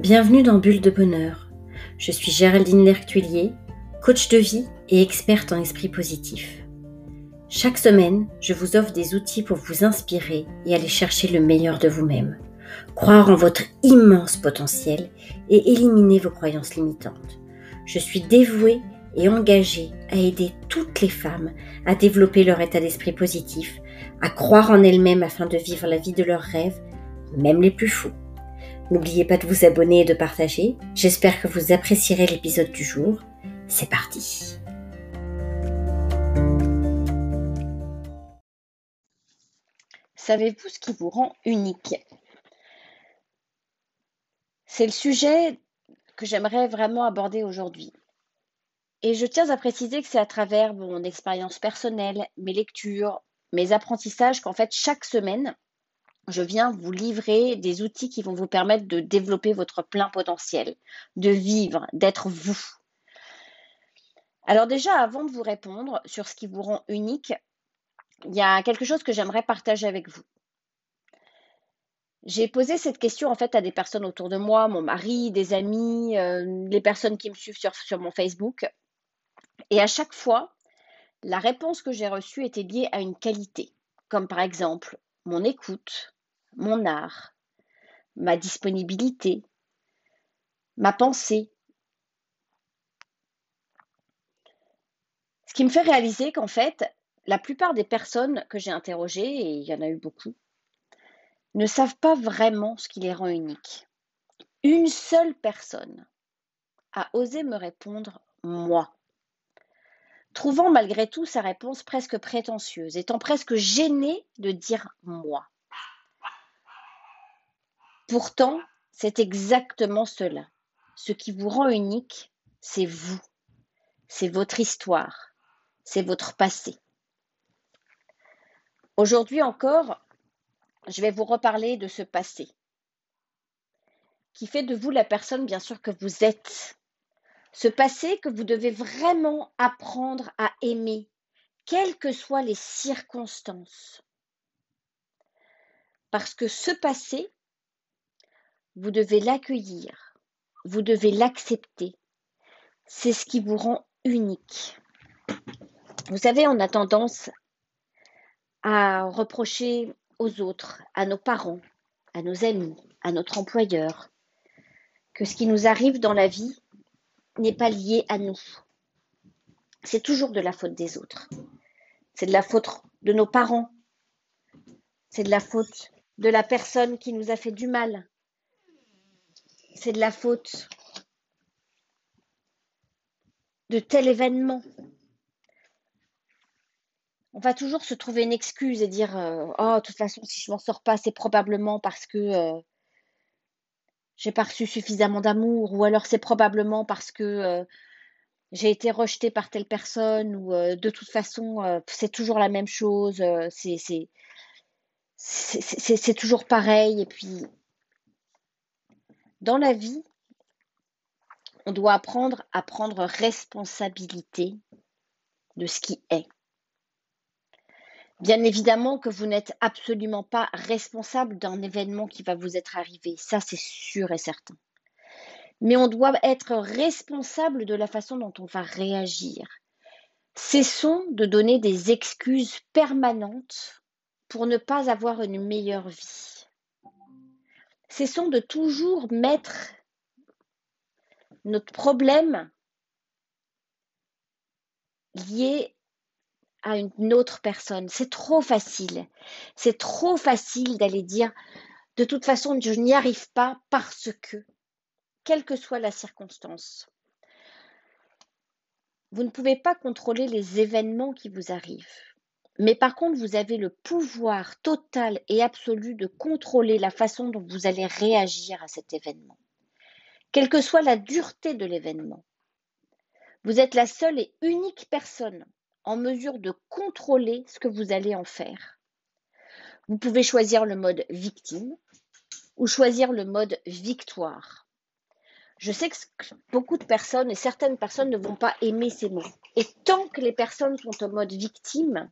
Bienvenue dans Bulle de Bonheur. Je suis Géraldine Lertuillier, coach de vie et experte en esprit positif. Chaque semaine, je vous offre des outils pour vous inspirer et aller chercher le meilleur de vous-même, croire en votre immense potentiel et éliminer vos croyances limitantes. Je suis dévouée et engagée à aider toutes les femmes à développer leur état d'esprit positif, à croire en elles-mêmes afin de vivre la vie de leurs rêves, même les plus fous. N'oubliez pas de vous abonner et de partager. J'espère que vous apprécierez l'épisode du jour. C'est parti. Savez-vous ce qui vous rend unique? C'est le sujet que j'aimerais vraiment aborder aujourd'hui. Et je tiens à préciser que c'est à travers mon expérience personnelle, mes lectures, mes apprentissages qu'en fait chaque semaine, je viens vous livrer des outils qui vont vous permettre de développer votre plein potentiel, de vivre, d'être vous. Alors déjà, avant de vous répondre sur ce qui vous rend unique, il y a quelque chose que j'aimerais partager avec vous. J'ai posé cette question en fait à des personnes autour de moi, mon mari, des amis, euh, les personnes qui me suivent sur, sur mon Facebook. Et à chaque fois, la réponse que j'ai reçue était liée à une qualité, comme par exemple mon écoute, mon art, ma disponibilité, ma pensée. Ce qui me fait réaliser qu'en fait, la plupart des personnes que j'ai interrogées, et il y en a eu beaucoup, ne savent pas vraiment ce qui les rend uniques. Une seule personne a osé me répondre moi trouvant malgré tout sa réponse presque prétentieuse, étant presque gênée de dire moi. Pourtant, c'est exactement cela. Ce qui vous rend unique, c'est vous, c'est votre histoire, c'est votre passé. Aujourd'hui encore, je vais vous reparler de ce passé qui fait de vous la personne bien sûr que vous êtes ce passé que vous devez vraiment apprendre à aimer, quelles que soient les circonstances. Parce que ce passé, vous devez l'accueillir, vous devez l'accepter. C'est ce qui vous rend unique. Vous savez, on a tendance à reprocher aux autres, à nos parents, à nos amis, à notre employeur, que ce qui nous arrive dans la vie n'est pas lié à nous. C'est toujours de la faute des autres. C'est de la faute de nos parents. C'est de la faute de la personne qui nous a fait du mal. C'est de la faute de tel événement. On va toujours se trouver une excuse et dire euh, Oh, de toute façon, si je m'en sors pas, c'est probablement parce que euh, j'ai pas reçu suffisamment d'amour, ou alors c'est probablement parce que euh, j'ai été rejetée par telle personne, ou de toute façon c'est toujours la même chose, c'est toujours pareil. Et puis dans la vie, on doit apprendre à prendre responsabilité de ce qui est. Bien évidemment que vous n'êtes absolument pas responsable d'un événement qui va vous être arrivé, ça c'est sûr et certain. Mais on doit être responsable de la façon dont on va réagir. Cessons de donner des excuses permanentes pour ne pas avoir une meilleure vie. Cessons de toujours mettre notre problème lié à une autre personne. C'est trop facile. C'est trop facile d'aller dire de toute façon, je n'y arrive pas parce que, quelle que soit la circonstance. Vous ne pouvez pas contrôler les événements qui vous arrivent. Mais par contre, vous avez le pouvoir total et absolu de contrôler la façon dont vous allez réagir à cet événement. Quelle que soit la dureté de l'événement. Vous êtes la seule et unique personne en mesure de contrôler ce que vous allez en faire. Vous pouvez choisir le mode victime ou choisir le mode victoire. Je sais que beaucoup de personnes et certaines personnes ne vont pas aimer ces mots. Et tant que les personnes sont en mode victime,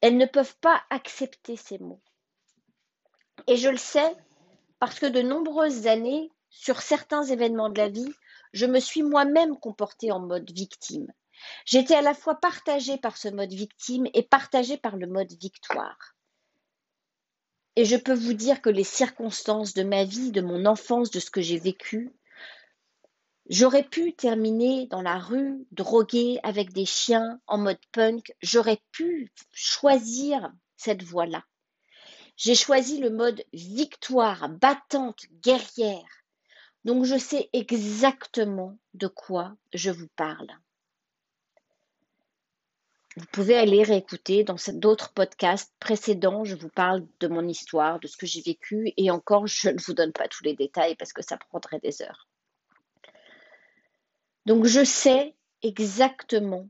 elles ne peuvent pas accepter ces mots. Et je le sais parce que de nombreuses années sur certains événements de la vie, je me suis moi-même comportée en mode victime. J'étais à la fois partagée par ce mode victime et partagée par le mode victoire. Et je peux vous dire que les circonstances de ma vie, de mon enfance, de ce que j'ai vécu, j'aurais pu terminer dans la rue, droguée avec des chiens en mode punk, j'aurais pu choisir cette voie-là. J'ai choisi le mode victoire, battante, guerrière. Donc je sais exactement de quoi je vous parle. Vous pouvez aller réécouter dans d'autres podcasts précédents. Je vous parle de mon histoire, de ce que j'ai vécu. Et encore, je ne vous donne pas tous les détails parce que ça prendrait des heures. Donc, je sais exactement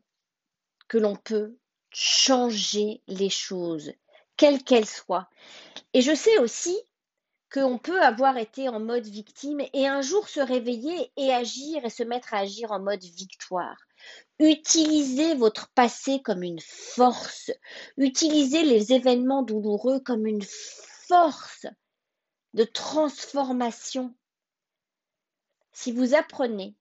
que l'on peut changer les choses, quelles qu'elles soient. Et je sais aussi qu'on peut avoir été en mode victime et un jour se réveiller et agir et se mettre à agir en mode victoire. Utilisez votre passé comme une force. Utilisez les événements douloureux comme une force de transformation. Si vous apprenez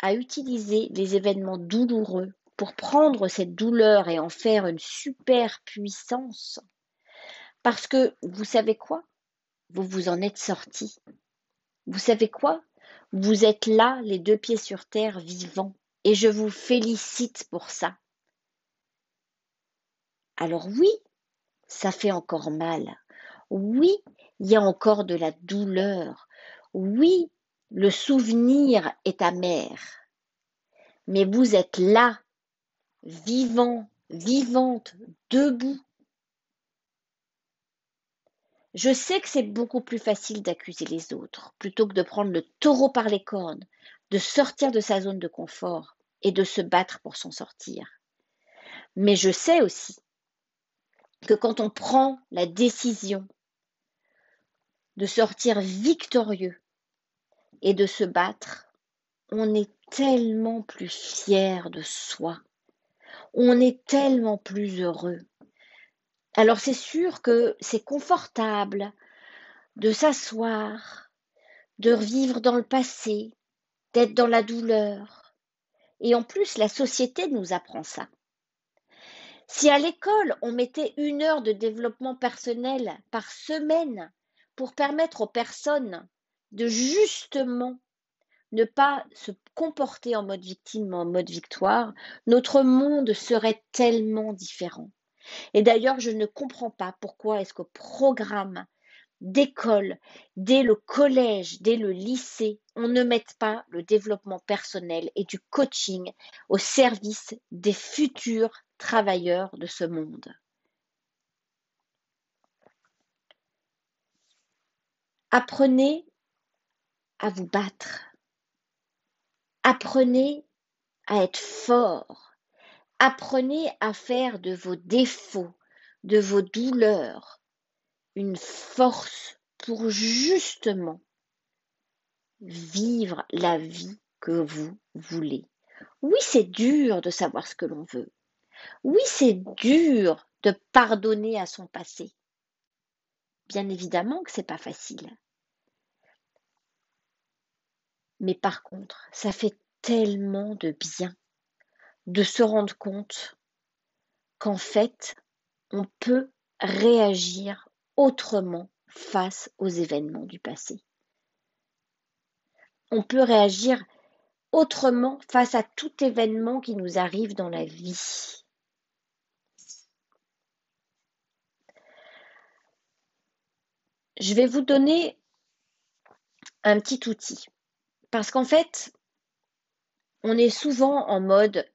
à utiliser les événements douloureux pour prendre cette douleur et en faire une super puissance, parce que vous savez quoi? Vous vous en êtes sorti. Vous savez quoi? Vous êtes là, les deux pieds sur terre, vivants et je vous félicite pour ça. Alors oui, ça fait encore mal. Oui, il y a encore de la douleur. Oui, le souvenir est amer. Mais vous êtes là, vivant, vivante, debout. Je sais que c'est beaucoup plus facile d'accuser les autres plutôt que de prendre le taureau par les cornes, de sortir de sa zone de confort et de se battre pour s'en sortir. Mais je sais aussi que quand on prend la décision de sortir victorieux et de se battre, on est tellement plus fier de soi, on est tellement plus heureux. Alors c'est sûr que c'est confortable de s'asseoir, de revivre dans le passé, d'être dans la douleur, et en plus, la société nous apprend ça. Si à l'école, on mettait une heure de développement personnel par semaine pour permettre aux personnes de justement ne pas se comporter en mode victime, en mode victoire, notre monde serait tellement différent. Et d'ailleurs, je ne comprends pas pourquoi est-ce qu'au programme d'école, dès le collège, dès le lycée, on ne mette pas le développement personnel et du coaching au service des futurs travailleurs de ce monde. Apprenez à vous battre. Apprenez à être fort. Apprenez à faire de vos défauts, de vos douleurs, une force pour justement vivre la vie que vous voulez. Oui, c'est dur de savoir ce que l'on veut. Oui, c'est dur de pardonner à son passé. Bien évidemment que c'est pas facile. Mais par contre, ça fait tellement de bien de se rendre compte qu'en fait, on peut réagir autrement face aux événements du passé. On peut réagir autrement face à tout événement qui nous arrive dans la vie. Je vais vous donner un petit outil. Parce qu'en fait, on est souvent en mode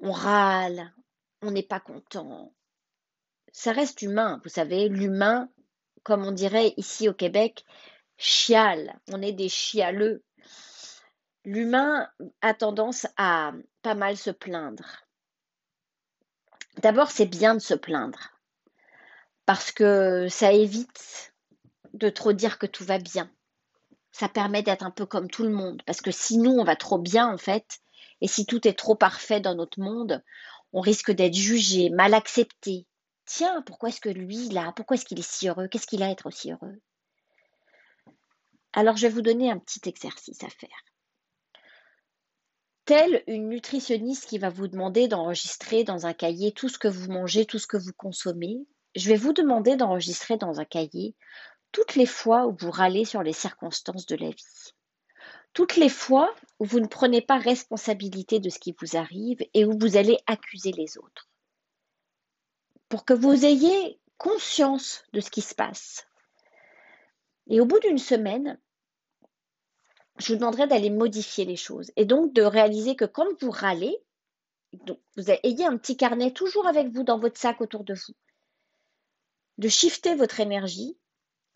on râle, on n'est pas content, ça reste humain. Vous savez, l'humain, comme on dirait ici au Québec, chiale. On est des chialeux. L'humain a tendance à pas mal se plaindre. D'abord, c'est bien de se plaindre parce que ça évite de trop dire que tout va bien. Ça permet d'être un peu comme tout le monde. Parce que sinon on va trop bien en fait et si tout est trop parfait dans notre monde, on risque d'être jugé, mal accepté, Tiens, pourquoi est-ce que lui, là, pourquoi est-ce qu'il est si heureux? Qu'est-ce qu'il a à être aussi heureux? Alors, je vais vous donner un petit exercice à faire. Telle une nutritionniste qui va vous demander d'enregistrer dans un cahier tout ce que vous mangez, tout ce que vous consommez, je vais vous demander d'enregistrer dans un cahier toutes les fois où vous râlez sur les circonstances de la vie. Toutes les fois où vous ne prenez pas responsabilité de ce qui vous arrive et où vous allez accuser les autres. Pour que vous ayez conscience de ce qui se passe. Et au bout d'une semaine, je vous demanderai d'aller modifier les choses et donc de réaliser que quand vous râlez, vous ayez un petit carnet toujours avec vous dans votre sac autour de vous, de shifter votre énergie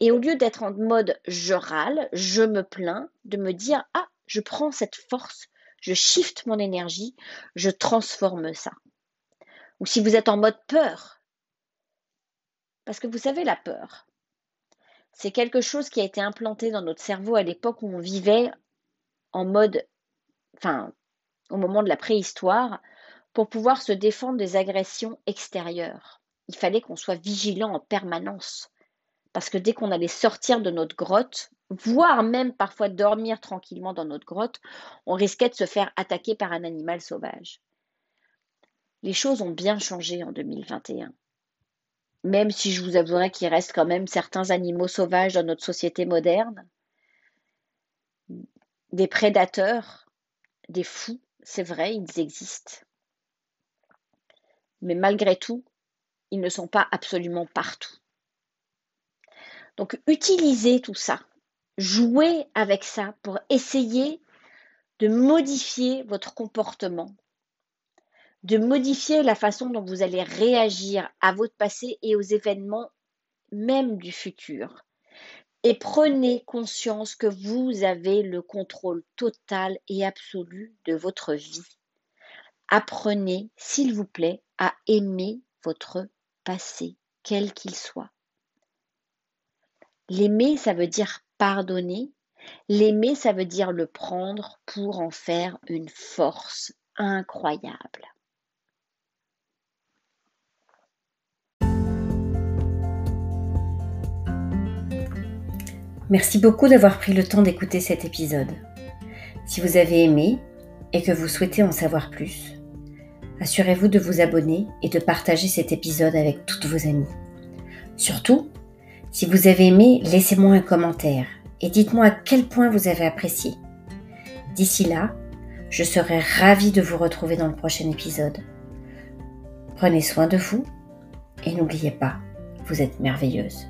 et au lieu d'être en mode je râle, je me plains, de me dire ah, je prends cette force, je shift mon énergie, je transforme ça. Ou si vous êtes en mode peur, parce que vous savez la peur, c'est quelque chose qui a été implanté dans notre cerveau à l'époque où on vivait en mode, enfin, au moment de la préhistoire, pour pouvoir se défendre des agressions extérieures. Il fallait qu'on soit vigilant en permanence. Parce que dès qu'on allait sortir de notre grotte, voire même parfois dormir tranquillement dans notre grotte, on risquait de se faire attaquer par un animal sauvage. Les choses ont bien changé en 2021 même si je vous avouerai qu'il reste quand même certains animaux sauvages dans notre société moderne, des prédateurs, des fous, c'est vrai, ils existent. Mais malgré tout, ils ne sont pas absolument partout. Donc utilisez tout ça, jouez avec ça pour essayer de modifier votre comportement, de modifier la façon dont vous allez réagir à votre passé et aux événements même du futur. Et prenez conscience que vous avez le contrôle total et absolu de votre vie. Apprenez, s'il vous plaît, à aimer votre passé, quel qu'il soit. L'aimer, ça veut dire pardonner. L'aimer, ça veut dire le prendre pour en faire une force incroyable. Merci beaucoup d'avoir pris le temps d'écouter cet épisode. Si vous avez aimé et que vous souhaitez en savoir plus, assurez-vous de vous abonner et de partager cet épisode avec toutes vos amies. Surtout, si vous avez aimé, laissez-moi un commentaire et dites-moi à quel point vous avez apprécié. D'ici là, je serai ravie de vous retrouver dans le prochain épisode. Prenez soin de vous et n'oubliez pas, vous êtes merveilleuse.